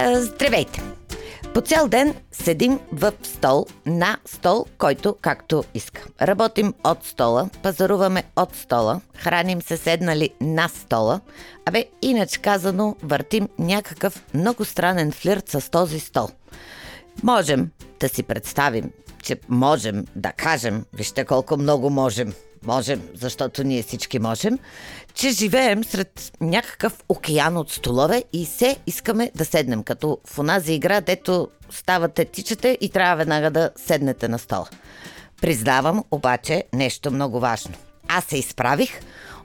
Здравейте! По цял ден седим в стол, на стол, който както иска. Работим от стола, пазаруваме от стола, храним се седнали на стола, абе, иначе казано, въртим някакъв много странен флирт с този стол. Можем да си представим, че можем да кажем, вижте колко много можем, можем, защото ние всички можем, че живеем сред някакъв океан от столове и се искаме да седнем, като в онази игра, дето ставате, тичате и трябва веднага да седнете на стола. Признавам обаче нещо много важно. Аз се изправих,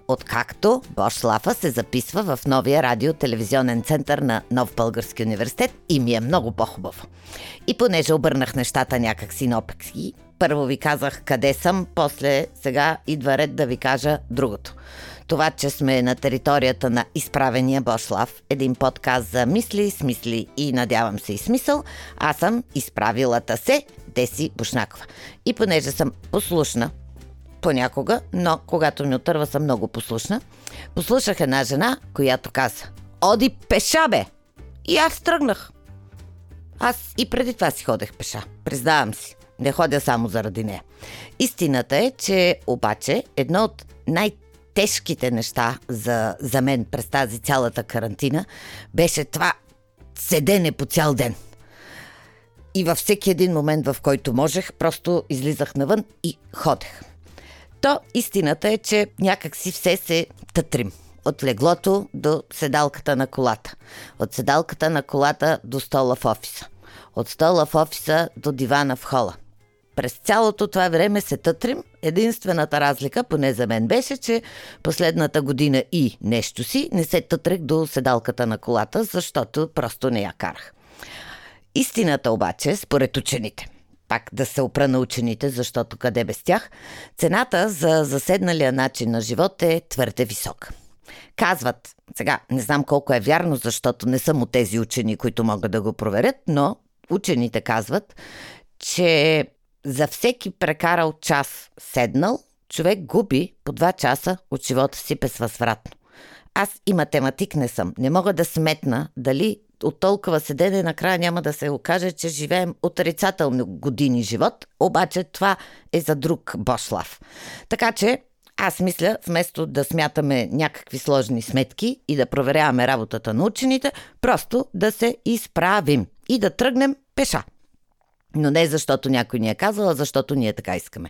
откакто Бош Лафа се записва в новия радио-телевизионен център на Нов Български университет и ми е много по-хубаво. И понеже обърнах нещата някакси наопаки, първо ви казах къде съм, после сега идва ред да ви кажа другото. Това, че сме на територията на изправения Бошлав, един подкаст за мисли, смисли и надявам се и смисъл, аз съм изправилата се Деси Бушнакова. И понеже съм послушна, понякога, но когато ми отърва съм много послушна, послушах една жена, която каза Оди пеша, бе! И аз тръгнах. Аз и преди това си ходех пеша, признавам си. Не ходя само заради нея. Истината е, че обаче едно от най- тежките неща за, за мен през тази цялата карантина беше това седене по цял ден. И във всеки един момент, в който можех, просто излизах навън и ходех. То истината е, че някак си все се тътрим. От леглото до седалката на колата. От седалката на колата до стола в офиса. От стола в офиса до дивана в хола. През цялото това време се тътрим. Единствената разлика, поне за мен, беше, че последната година и нещо си не се тътрех до седалката на колата, защото просто не я карах. Истината обаче, според учените, пак да се опра на учените, защото къде без тях, цената за заседналия начин на живот е твърде висока. Казват, сега не знам колко е вярно, защото не съм от тези учени, които могат да го проверят, но учените казват, че за всеки прекарал час седнал, човек губи по два часа от живота си безвъзвратно. Аз и математик не съм. Не мога да сметна дали от толкова седене накрая няма да се окаже, че живеем отрицателни години живот, обаче това е за друг Бошлав. Така че аз мисля, вместо да смятаме някакви сложни сметки и да проверяваме работата на учените, просто да се изправим и да тръгнем пеша. Но не защото някой ни е казал, а защото ние така искаме.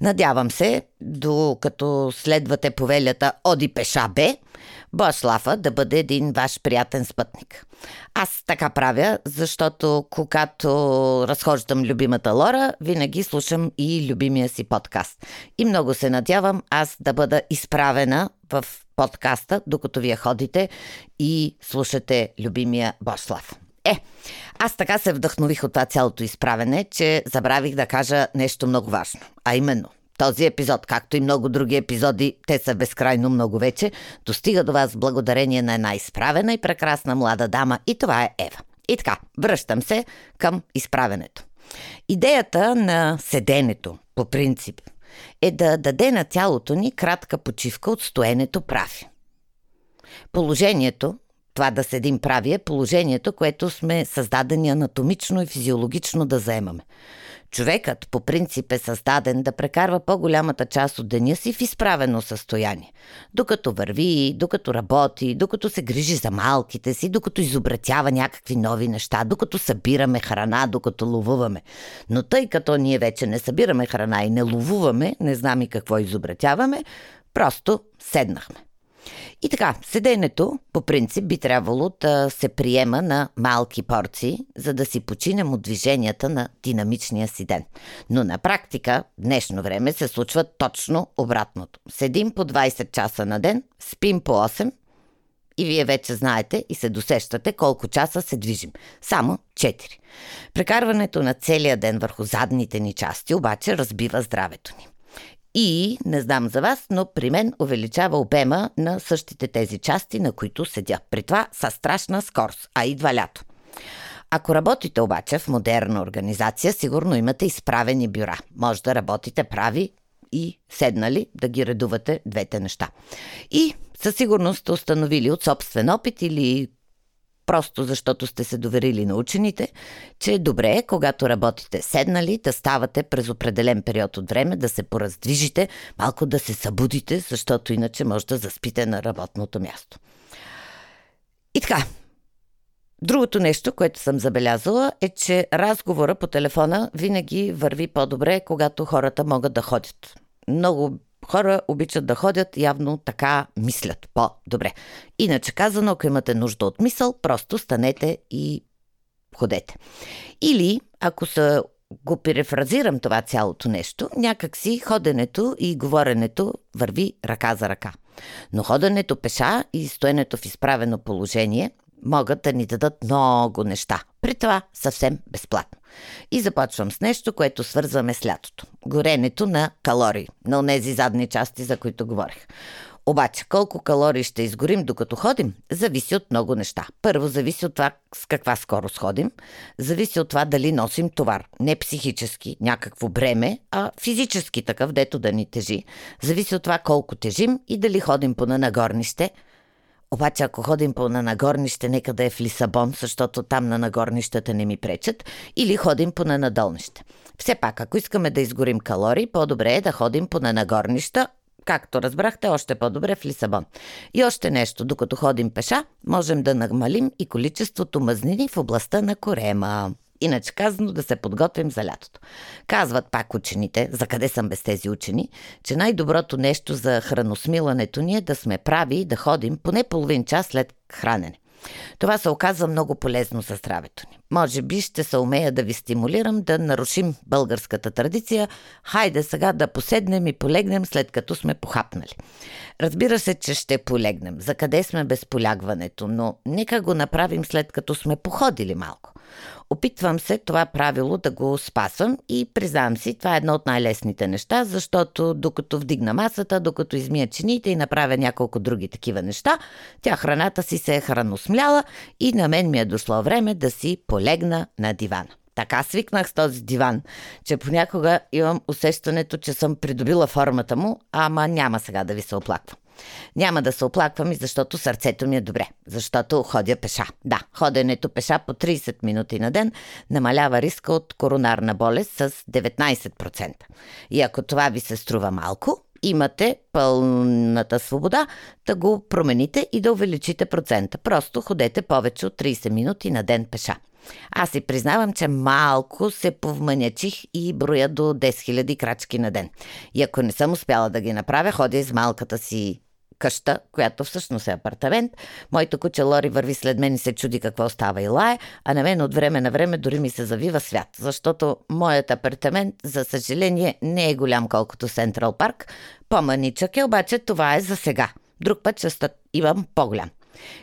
Надявам се, докато следвате повелята Оди Пеша Б, Бошлафа да бъде един ваш приятен спътник. Аз така правя, защото когато разхождам любимата Лора, винаги слушам и любимия си подкаст. И много се надявам аз да бъда изправена в подкаста, докато вие ходите и слушате любимия Бошлав. Е, аз така се вдъхнових от това цялото изправене, че забравих да кажа нещо много важно. А именно, този епизод, както и много други епизоди, те са безкрайно много вече, достига до вас благодарение на една изправена и прекрасна млада дама и това е Ева. И така, връщам се към изправенето. Идеята на седенето, по принцип, е да даде на тялото ни кратка почивка от стоенето прави. Положението, това да седим прави е положението, което сме създадени анатомично и физиологично да заемаме. Човекът по принцип е създаден да прекарва по-голямата част от деня си в изправено състояние. Докато върви, докато работи, докато се грижи за малките си, докато изобретява някакви нови неща, докато събираме храна, докато ловуваме. Но тъй като ние вече не събираме храна и не ловуваме, не знам и какво изобретяваме, просто седнахме. И така, седенето по принцип би трябвало да се приема на малки порции, за да си починем от движенията на динамичния си ден. Но на практика, в днешно време се случва точно обратното. Седим по 20 часа на ден, спим по 8 и вие вече знаете и се досещате колко часа се движим. Само 4. Прекарването на целия ден върху задните ни части обаче разбива здравето ни и, не знам за вас, но при мен увеличава обема на същите тези части, на които седя. При това са страшна скорост, а идва лято. Ако работите обаче в модерна организация, сигурно имате изправени бюра. Може да работите прави и седнали да ги редувате двете неща. И със сигурност сте установили от собствен опит или просто защото сте се доверили на учените, че е добре, когато работите седнали, да ставате през определен период от време, да се пораздвижите, малко да се събудите, защото иначе може да заспите на работното място. И така, Другото нещо, което съм забелязала е, че разговора по телефона винаги върви по-добре, когато хората могат да ходят. Много хора обичат да ходят, явно така мислят по-добре. Иначе казано, ако имате нужда от мисъл, просто станете и ходете. Или, ако са го перефразирам това цялото нещо, някакси ходенето и говоренето върви ръка за ръка. Но ходенето пеша и стоенето в изправено положение могат да ни дадат много неща. При това съвсем безплатно. И започвам с нещо, което свързваме с лятото. Горенето на калории, на тези задни части, за които говорих. Обаче, колко калории ще изгорим докато ходим, зависи от много неща. Първо, зависи от това с каква скорост ходим, зависи от това дали носим товар. Не психически, някакво бреме, а физически такъв, дето да ни тежи. Зависи от това колко тежим и дали ходим по нагорнище – обаче, ако ходим по на нагорнище, нека да е в Лисабон, защото там на нагорнищата не ми пречат, или ходим по на надолнище. Все пак, ако искаме да изгорим калории, по-добре е да ходим по на нагорнища, както разбрахте, още по-добре в Лисабон. И още нещо, докато ходим пеша, можем да намалим и количеството мазнини в областта на корема. Иначе казано да се подготвим за лятото. Казват пак учените, за къде съм без тези учени, че най-доброто нещо за храносмилането ни е да сме прави и да ходим поне половин час след хранене. Това се оказва много полезно за здравето ни. Може би ще се умея да ви стимулирам да нарушим българската традиция. Хайде сега да поседнем и полегнем след като сме похапнали. Разбира се, че ще полегнем. За къде сме без полягването, но нека го направим след като сме походили малко. Опитвам се това правило да го спасвам и признавам си, това е едно от най-лесните неща, защото докато вдигна масата, докато измия чините и направя няколко други такива неща, тя храната си се е храносмляла и на мен ми е дошло време да си полегна на дивана. Така свикнах с този диван, че понякога имам усещането, че съм придобила формата му, ама няма сега да ви се оплаквам. Няма да се оплаквам и защото сърцето ми е добре. Защото ходя пеша. Да, ходенето пеша по 30 минути на ден намалява риска от коронарна болест с 19%. И ако това ви се струва малко, имате пълната свобода да го промените и да увеличите процента. Просто ходете повече от 30 минути на ден пеша. Аз си признавам, че малко се повманячих и броя до 10 000 крачки на ден. И ако не съм успяла да ги направя, ходя из малката си къща, която всъщност е апартамент. Моето куче Лори върви след мен и се чуди какво става и лае, а на мен от време на време дори ми се завива свят, защото моят апартамент, за съжаление, не е голям колкото Централ Парк. По-маничък е, обаче това е за сега. Друг път ще имам по-голям.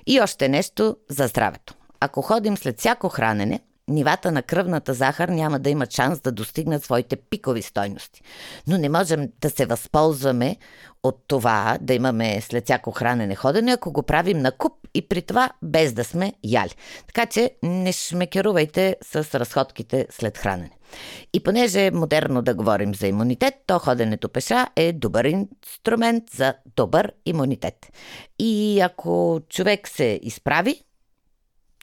И още нещо за здравето. Ако ходим след всяко хранене, нивата на кръвната захар няма да имат шанс да достигнат своите пикови стойности. Но не можем да се възползваме от това да имаме след всяко хранене ходене, ако го правим на куп и при това без да сме яли. Така че не шмекерувайте с разходките след хранене. И понеже е модерно да говорим за имунитет, то ходенето пеша е добър инструмент за добър имунитет. И ако човек се изправи,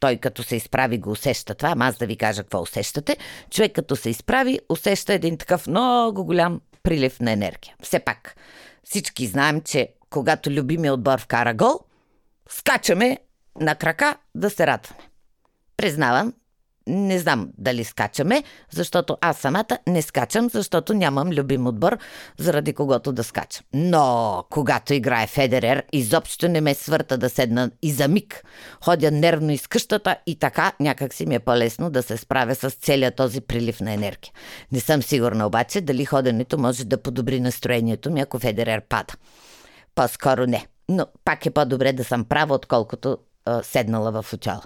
той като се изправи го усеща това, ама аз да ви кажа какво усещате. Човек като се изправи усеща един такъв много голям прилив на енергия. Все пак, всички знаем, че когато любимия отбор вкара гол, скачаме на крака да се радваме. Признавам, не знам дали скачаме, защото аз самата не скачам, защото нямам любим отбор, заради когото да скачам. Но, когато играе Федерер, изобщо не ме свърта да седна и за миг. Ходя нервно из къщата и така някак си ми е по-лесно да се справя с целия този прилив на енергия. Не съм сигурна обаче дали ходенето може да подобри настроението ми, ако Федерер пада. По-скоро не. Но пак е по-добре да съм права, отколкото седнала в отяла.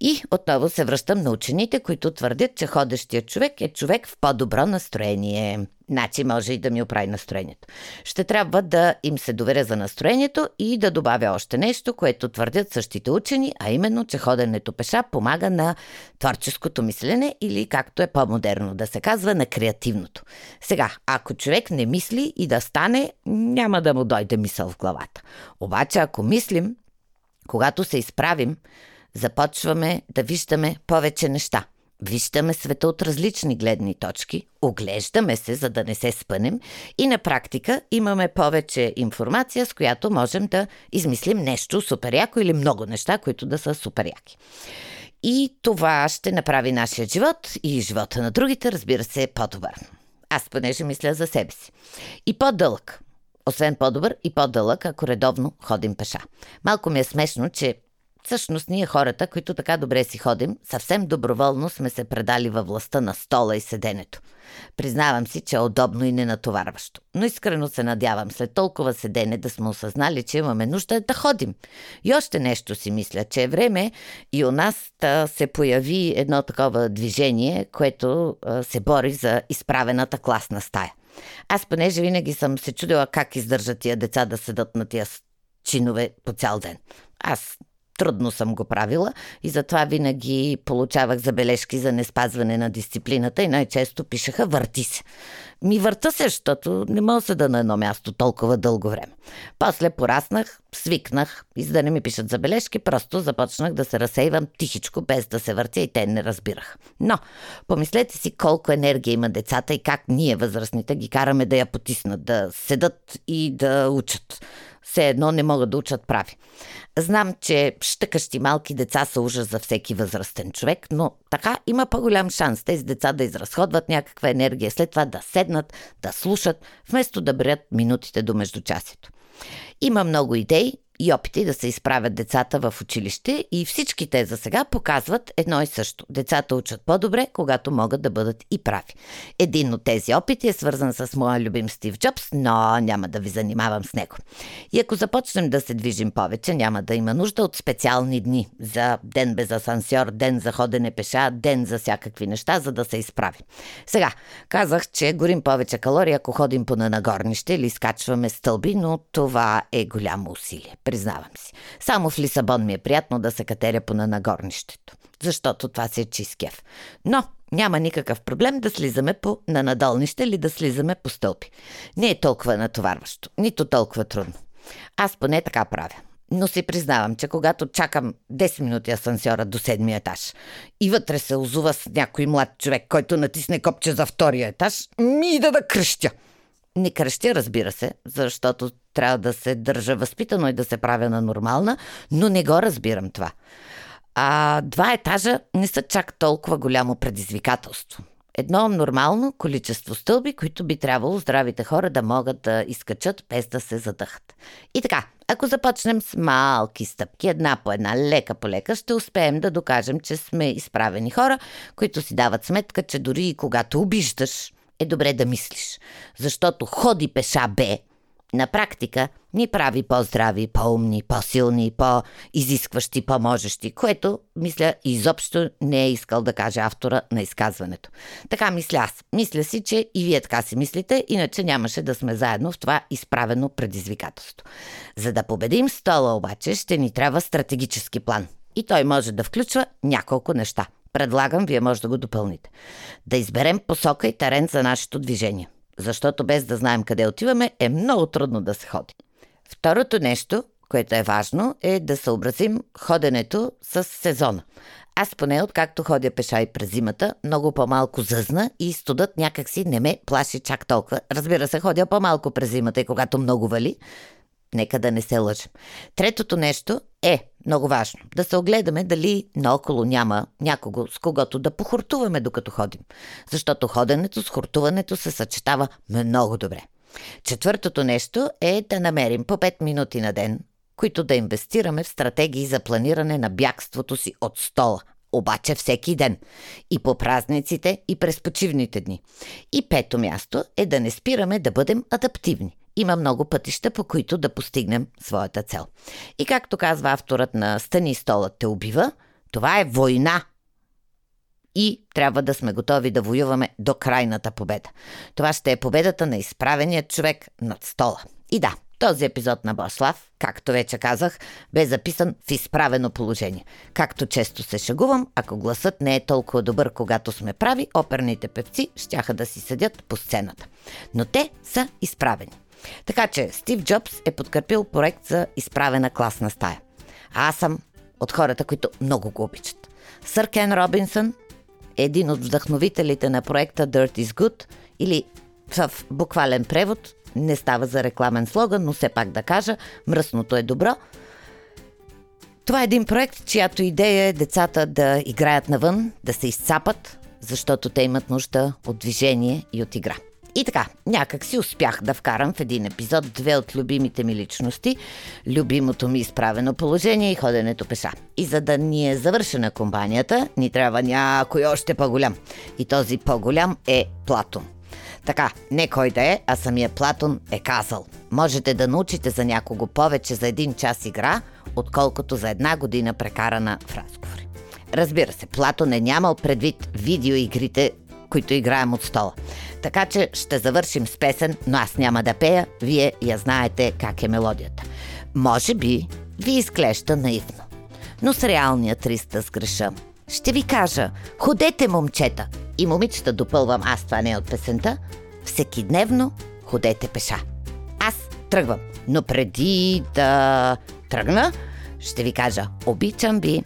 И отново се връщам на учените, които твърдят, че ходещия човек е човек в по-добро настроение. Значи може и да ми оправи настроението. Ще трябва да им се доверя за настроението и да добавя още нещо, което твърдят същите учени, а именно, че ходенето пеша помага на творческото мислене или както е по-модерно да се казва, на креативното. Сега, ако човек не мисли и да стане, няма да му дойде мисъл в главата. Обаче, ако мислим, когато се изправим, започваме да виждаме повече неща. Виждаме света от различни гледни точки, оглеждаме се, за да не се спънем и на практика имаме повече информация, с която можем да измислим нещо супер яко или много неща, които да са супер яки. И това ще направи нашия живот и живота на другите, разбира се, по-добър. Аз понеже мисля за себе си. И по-дълъг. Освен по-добър и по-дълъг, ако редовно ходим пеша. Малко ми е смешно, че Всъщност ние хората, които така добре си ходим, съвсем доброволно сме се предали във властта на стола и седенето. Признавам си, че е удобно и ненатоварващо. Но искрено се надявам след толкова седене да сме осъзнали, че имаме нужда да ходим. И още нещо си мисля, че е време и у нас да се появи едно такова движение, което се бори за изправената класна стая. Аз понеже винаги съм се чудила как издържат тия деца да седат на тия чинове по цял ден. Аз трудно съм го правила и затова винаги получавах забележки за неспазване на дисциплината и най-често пишеха върти се. Ми върта се, защото не мога да седа на едно място толкова дълго време. После пораснах, свикнах и за да не ми пишат забележки, просто започнах да се разсейвам тихичко, без да се въртя и те не разбирах. Но, помислете си колко енергия има децата и как ние, възрастните, ги караме да я потиснат, да седат и да учат все едно не могат да учат прави. Знам, че щъкащи малки деца са ужас за всеки възрастен човек, но така има по-голям шанс тези деца да изразходват някаква енергия, след това да седнат, да слушат, вместо да броят минутите до междучасието. Има много идеи и опити да се изправят децата в училище и всички те за сега показват едно и също. Децата учат по-добре, когато могат да бъдат и прави. Един от тези опити е свързан с моя любим Стив Джобс, но няма да ви занимавам с него. И ако започнем да се движим повече, няма да има нужда от специални дни за ден без асансьор, ден за ходене пеша, ден за всякакви неща, за да се изправи. Сега, казах, че горим повече калории, ако ходим по нагорнище или скачваме стълби, но това е голямо усилие признавам си. Само в Лисабон ми е приятно да се катеря по на нагорнището, защото това си е чискев. Но няма никакъв проблем да слизаме по на надолнище или да слизаме по стълпи. Не е толкова натоварващо, нито толкова трудно. Аз поне така правя. Но си признавам, че когато чакам 10 минути асансьора до седмия етаж и вътре се озува с някой млад човек, който натисне копче за втория етаж, ми да да кръщя. Не кръщя, разбира се, защото трябва да се държа възпитано и да се правя на нормална, но не го разбирам това. А два етажа не са чак толкова голямо предизвикателство. Едно нормално количество стълби, които би трябвало здравите хора да могат да изкачат без да се задъхат. И така, ако започнем с малки стъпки, една по една, лека по лека, ще успеем да докажем, че сме изправени хора, които си дават сметка, че дори и когато обиждаш, е добре да мислиш. Защото ходи пеша бе, на практика ни прави по-здрави, по-умни, по-силни, по-изискващи, по-можещи, което, мисля, изобщо не е искал да каже автора на изказването. Така мисля аз. Мисля си, че и вие така си мислите, иначе нямаше да сме заедно в това изправено предизвикателство. За да победим стола обаче, ще ни трябва стратегически план. И той може да включва няколко неща. Предлагам, вие може да го допълните. Да изберем посока и терен за нашето движение защото без да знаем къде отиваме е много трудно да се ходи. Второто нещо, което е важно, е да съобразим ходенето с сезона. Аз поне откакто ходя пеша и през зимата, много по-малко зъзна и студът някакси не ме плаши чак толкова. Разбира се, ходя по-малко през зимата и когато много вали, Нека да не се лъжим. Третото нещо е много важно. Да се огледаме дали наоколо няма някого, с когото да похортуваме докато ходим. Защото ходенето с хортуването се съчетава много добре. Четвъртото нещо е да намерим по 5 минути на ден, които да инвестираме в стратегии за планиране на бягството си от стола, обаче всеки ден. И по празниците, и през почивните дни. И пето място е да не спираме да бъдем адаптивни има много пътища, по които да постигнем своята цел. И както казва авторът на Стани столът те убива, това е война. И трябва да сме готови да воюваме до крайната победа. Това ще е победата на изправения човек над стола. И да, този епизод на Бослав, както вече казах, бе записан в изправено положение. Както често се шагувам, ако гласът не е толкова добър, когато сме прави, оперните певци щяха да си седят по сцената. Но те са изправени. Така че Стив Джобс е подкрепил проект за изправена класна стая. А аз съм от хората, които много го обичат. Сър Кен Робинсън е един от вдъхновителите на проекта Dirt is Good или в буквален превод не става за рекламен слоган, но все пак да кажа, мръсното е добро. Това е един проект, чиято идея е децата да играят навън, да се изцапат, защото те имат нужда от движение и от игра. И така, някак си успях да вкарам в един епизод две от любимите ми личности, любимото ми изправено положение и ходенето пеша. И за да ни е завършена компанията, ни трябва някой още по-голям. И този по-голям е Платон. Така, не кой да е, а самия Платон е казал. Можете да научите за някого повече за един час игра, отколкото за една година прекарана в разговори. Разбира се, Платон е нямал предвид видеоигрите, които играем от стола. Така че ще завършим с песен, но аз няма да пея, вие я знаете как е мелодията. Може би ви изглежда наивно, но с реалния 300 сгреша. Ще ви кажа, ходете момчета, и момичета допълвам, аз това не е от песента, всеки дневно ходете пеша. Аз тръгвам, но преди да тръгна, ще ви кажа, обичам ви,